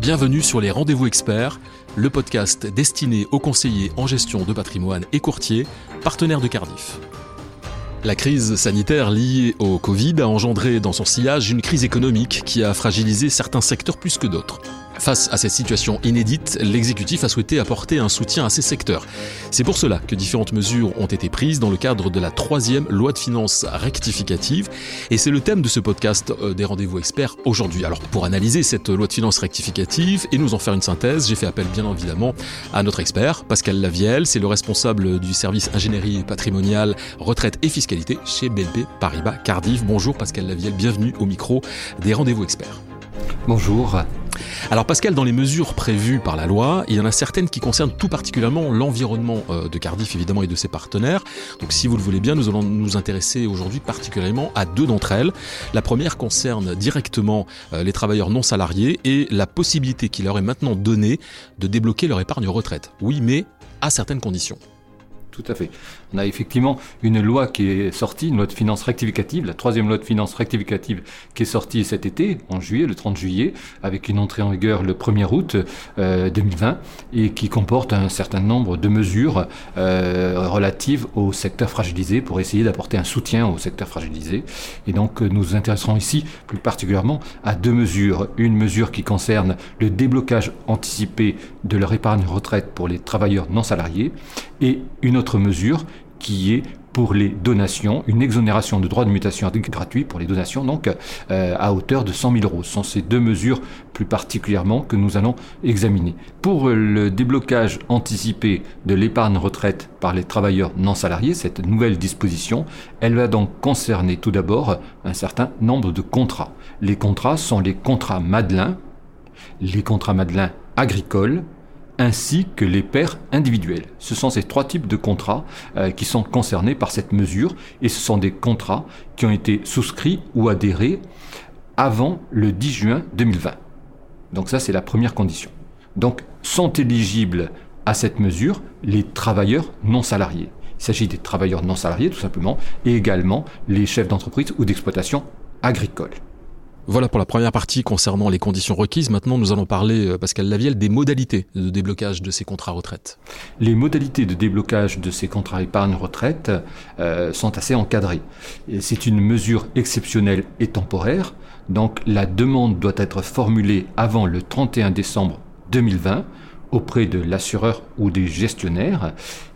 Bienvenue sur les Rendez-vous Experts, le podcast destiné aux conseillers en gestion de patrimoine et courtiers, partenaires de Cardiff. La crise sanitaire liée au Covid a engendré dans son sillage une crise économique qui a fragilisé certains secteurs plus que d'autres. Face à cette situation inédite, l'exécutif a souhaité apporter un soutien à ces secteurs. C'est pour cela que différentes mesures ont été prises dans le cadre de la troisième loi de finances rectificative. Et c'est le thème de ce podcast euh, des rendez-vous experts aujourd'hui. Alors pour analyser cette loi de finances rectificative et nous en faire une synthèse, j'ai fait appel bien évidemment à notre expert, Pascal Lavielle. C'est le responsable du service ingénierie patrimoniale, retraite et fiscalité chez BNP Paribas Cardiff. Bonjour Pascal Lavielle, bienvenue au micro des rendez-vous experts. Bonjour. Alors Pascal, dans les mesures prévues par la loi, il y en a certaines qui concernent tout particulièrement l'environnement euh, de Cardiff évidemment et de ses partenaires. Donc si vous le voulez bien, nous allons nous intéresser aujourd'hui particulièrement à deux d'entre elles. La première concerne directement euh, les travailleurs non salariés et la possibilité qui leur est maintenant donnée de débloquer leur épargne retraite. Oui, mais à certaines conditions. Tout à fait. On a effectivement une loi qui est sortie, une loi de finances rectificative, la troisième loi de finances rectificative qui est sortie cet été, en juillet, le 30 juillet, avec une entrée en vigueur le 1er août 2020, euh, et qui comporte un certain nombre de mesures euh, relatives au secteur fragilisé pour essayer d'apporter un soutien au secteur fragilisé. Et donc nous nous intéresserons ici plus particulièrement à deux mesures. Une mesure qui concerne le déblocage anticipé de leur épargne retraite pour les travailleurs non salariés et une autre mesure qui est pour les donations, une exonération de droits de mutation gratuit pour les donations, donc euh, à hauteur de 100 000 euros. Ce sont ces deux mesures plus particulièrement que nous allons examiner. Pour le déblocage anticipé de l'épargne retraite par les travailleurs non salariés, cette nouvelle disposition, elle va donc concerner tout d'abord un certain nombre de contrats. Les contrats sont les contrats Madelin, les contrats Madelin agricoles, ainsi que les pairs individuels. Ce sont ces trois types de contrats euh, qui sont concernés par cette mesure et ce sont des contrats qui ont été souscrits ou adhérés avant le 10 juin 2020. Donc ça, c'est la première condition. Donc sont éligibles à cette mesure les travailleurs non salariés. Il s'agit des travailleurs non salariés tout simplement et également les chefs d'entreprise ou d'exploitation agricole. Voilà pour la première partie concernant les conditions requises. Maintenant, nous allons parler, euh, Pascal Lavielle, des modalités de déblocage de ces contrats retraite. Les modalités de déblocage de ces contrats épargne retraite euh, sont assez encadrées. C'est une mesure exceptionnelle et temporaire. Donc, la demande doit être formulée avant le 31 décembre 2020 auprès de l'assureur ou des gestionnaires.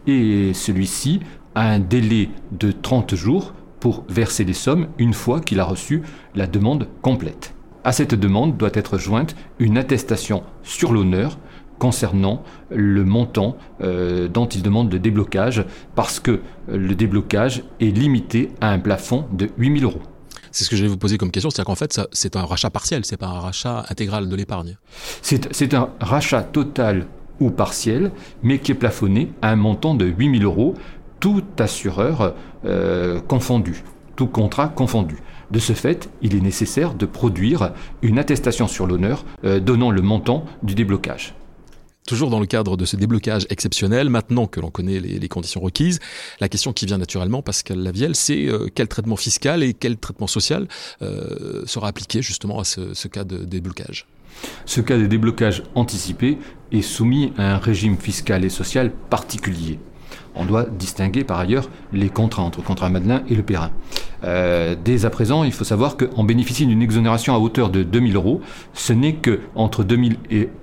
Et celui-ci a un délai de 30 jours pour verser les sommes une fois qu'il a reçu la demande complète. À cette demande doit être jointe une attestation sur l'honneur concernant le montant euh, dont il demande le déblocage, parce que le déblocage est limité à un plafond de 8000 euros. C'est ce que je vais vous poser comme question, c'est-à-dire qu'en fait, c'est un rachat partiel, c'est pas un rachat intégral de l'épargne. C'est un rachat total ou partiel, mais qui est plafonné à un montant de 8000 euros, tout assureur euh, confondu, tout contrat confondu. De ce fait, il est nécessaire de produire une attestation sur l'honneur euh, donnant le montant du déblocage. Toujours dans le cadre de ce déblocage exceptionnel, maintenant que l'on connaît les, conditions requises, la question qui vient naturellement, Pascal Lavielle, c'est euh, quel traitement fiscal et quel traitement social sera appliqué justement à ce, ce cas de déblocage? Ce cas de déblocage anticipé est soumis à un régime fiscal et social particulier on doit distinguer par ailleurs les contrats entre contrat Madelin et le Perrin. Euh, dès à présent, il faut savoir qu'on bénéficie d'une exonération à hauteur de 2000 euros. Ce n'est que entre 2000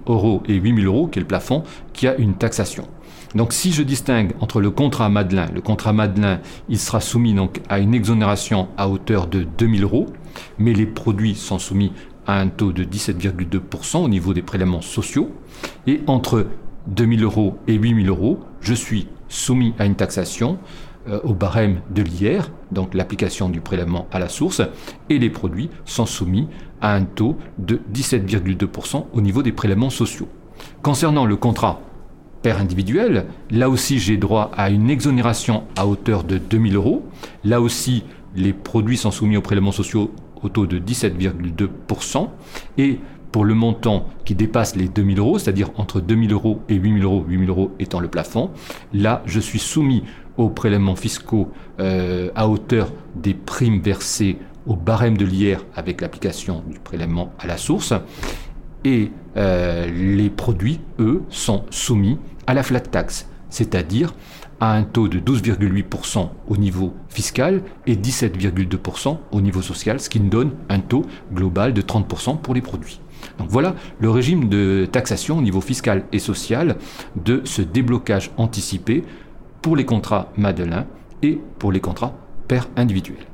euros et 8000 euros, qui est le plafond, qui a une taxation. Donc si je distingue entre le contrat Madelin, le contrat Madelin, il sera soumis donc à une exonération à hauteur de 2000 euros, mais les produits sont soumis à un taux de 17,2% au niveau des prélèvements sociaux. Et entre 2000 euros et 8000 euros, je suis soumis à une taxation euh, au barème de l'IR, donc l'application du prélèvement à la source, et les produits sont soumis à un taux de 17,2% au niveau des prélèvements sociaux. Concernant le contrat père individuel, là aussi j'ai droit à une exonération à hauteur de 2000 euros. Là aussi, les produits sont soumis aux prélèvements sociaux au taux de 17,2%. Et pour le montant qui dépasse les 2000 euros, c'est-à-dire entre 2000 euros et 8000 euros, 8000 euros étant le plafond, là, je suis soumis aux prélèvements fiscaux euh, à hauteur des primes versées au barème de l'IR avec l'application du prélèvement à la source. Et euh, les produits, eux, sont soumis à la flat tax, c'est-à-dire à un taux de 12,8% au niveau fiscal et 17,2% au niveau social, ce qui nous donne un taux global de 30% pour les produits. Donc voilà le régime de taxation au niveau fiscal et social de ce déblocage anticipé pour les contrats Madelin et pour les contrats père individuel.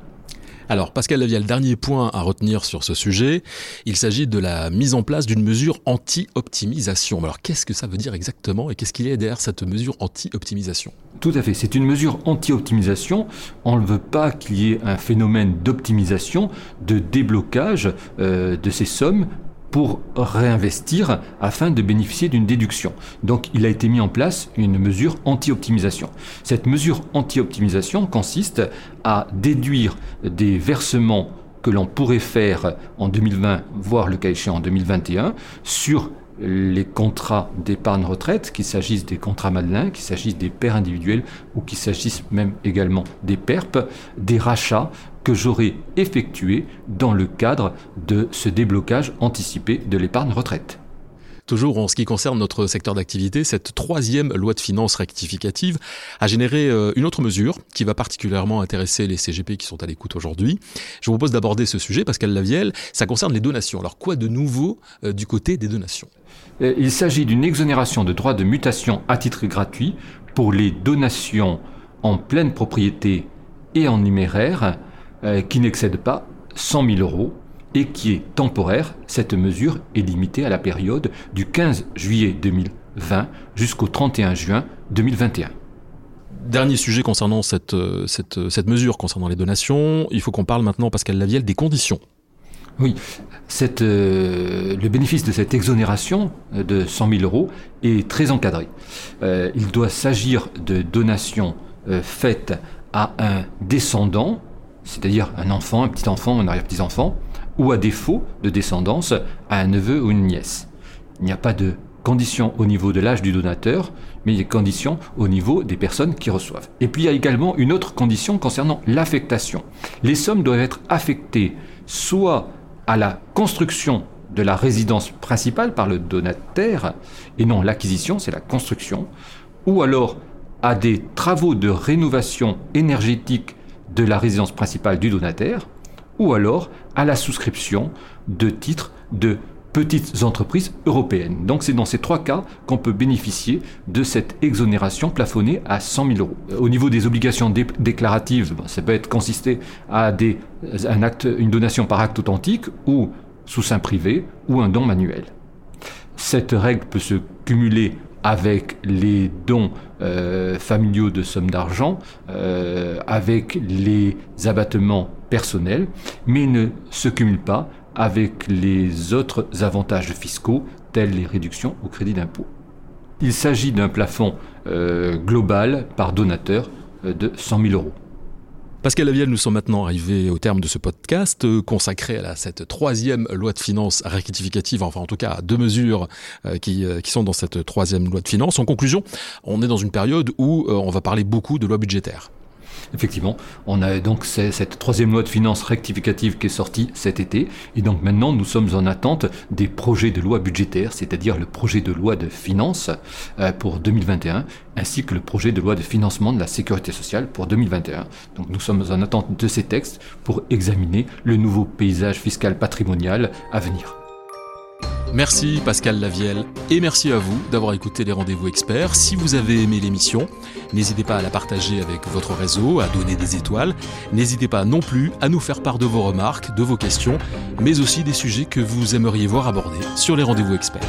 Alors, Pascal Lavielle, dernier point à retenir sur ce sujet, il s'agit de la mise en place d'une mesure anti-optimisation. Alors, qu'est-ce que ça veut dire exactement et qu'est-ce qu'il y a derrière cette mesure anti-optimisation? Tout à fait, c'est une mesure anti-optimisation. On ne veut pas qu'il y ait un phénomène d'optimisation, de déblocage euh, de ces sommes pour réinvestir afin de bénéficier d'une déduction. Donc il a été mis en place une mesure anti-optimisation. Cette mesure anti-optimisation consiste à déduire des versements que l'on pourrait faire en 2020, voire le cas échéant en 2021, sur les contrats d'épargne retraite, qu'il s'agisse des contrats Madelin, qu'il s'agisse des pairs individuels ou qu'il s'agisse même également des PERP, des rachats que j'aurais effectués dans le cadre de ce déblocage anticipé de l'épargne retraite. Toujours en ce qui concerne notre secteur d'activité, cette troisième loi de finances rectificative a généré euh, une autre mesure qui va particulièrement intéresser les CGP qui sont à l'écoute aujourd'hui. Je vous propose d'aborder ce sujet, Pascal Lavielle, ça concerne les donations. Alors quoi de nouveau euh, du côté des donations? Euh, Il s'agit d'une exonération de droits de mutation à titre gratuit pour les donations en pleine propriété et en numéraire qui n'excèdent pas 100 000 euros et qui est temporaire. Cette mesure est limitée à la période du 15 juillet 2020 jusqu'au 31 juin 2021. Dernier sujet concernant cette, euh, cette, cette mesure concernant les donations, il faut qu'on parle maintenant, Pascal Lavielle, des conditions. Oui, cette, euh, le bénéfice de cette exonération de 100 000 euros est très encadré. Euh, il doit s'agir de donations faites à un descendant, c'est-à-dire un enfant, un petit-enfant, un arrière-petit-enfant, ou à défaut de descendance à un neveu ou une nièce. Il n'y a pas de conditions au niveau de l'âge du donateur, mais il y a des conditions au niveau des personnes qui reçoivent. Et puis il y a également une autre condition concernant l'affectation. Les sommes doivent être affectées soit à la construction de la résidence principale par le donataire, et non l'acquisition, c'est la construction, ou alors à des travaux de rénovation énergétique de la résidence principale du donataire, ou alors à la souscription de titres de petites entreprises européennes. Donc c'est dans ces trois cas qu'on peut bénéficier de cette exonération plafonnée à 100 000 euros. Euh, au niveau des obligations déclaratives, ça peut être consisté à acte, une donation par acte authentique ou sous sein privé ou un don manuel. Cette règle peut se cumuler avec les dons euh, familiaux de sommes d'argent, euh, avec les abattements personnels, mais ne se cumule pas avec les autres avantages fiscaux tels les réductions au crédit d'impôt. Il s'agit d'un plafond euh, global par donateur de 100 000 euros. Pascal Lavielle, nous sommes maintenant arrivés au terme de ce podcast euh, consacré à cette troisième loi de finances rectificative, enfin en tout cas à deux mesures euh, qui, euh, qui sont dans cette troisième loi de finances. En conclusion, on est dans une période où on va parler beaucoup de loi budgétaire. Effectivement, on a donc cette troisième loi de finances rectificative qui est sortie cet été, et donc maintenant nous sommes en attente des projets de loi budgétaire, c'est-à-dire le projet de loi de finances euh, pour 2021, ainsi que le projet de loi de financement de la sécurité sociale pour 2021. Donc nous sommes en attente de ces textes pour examiner le nouveau paysage fiscal patrimonial à venir. Merci Pascal Lavielle et merci à vous d'avoir écouté les rendez-vous experts. Si vous avez aimé l'émission, n'hésitez pas à la partager avec votre réseau, à donner des étoiles. N'hésitez pas non plus à nous faire part de vos remarques, de vos questions, mais aussi des sujets que vous aimeriez voir abordés sur les rendez-vous experts.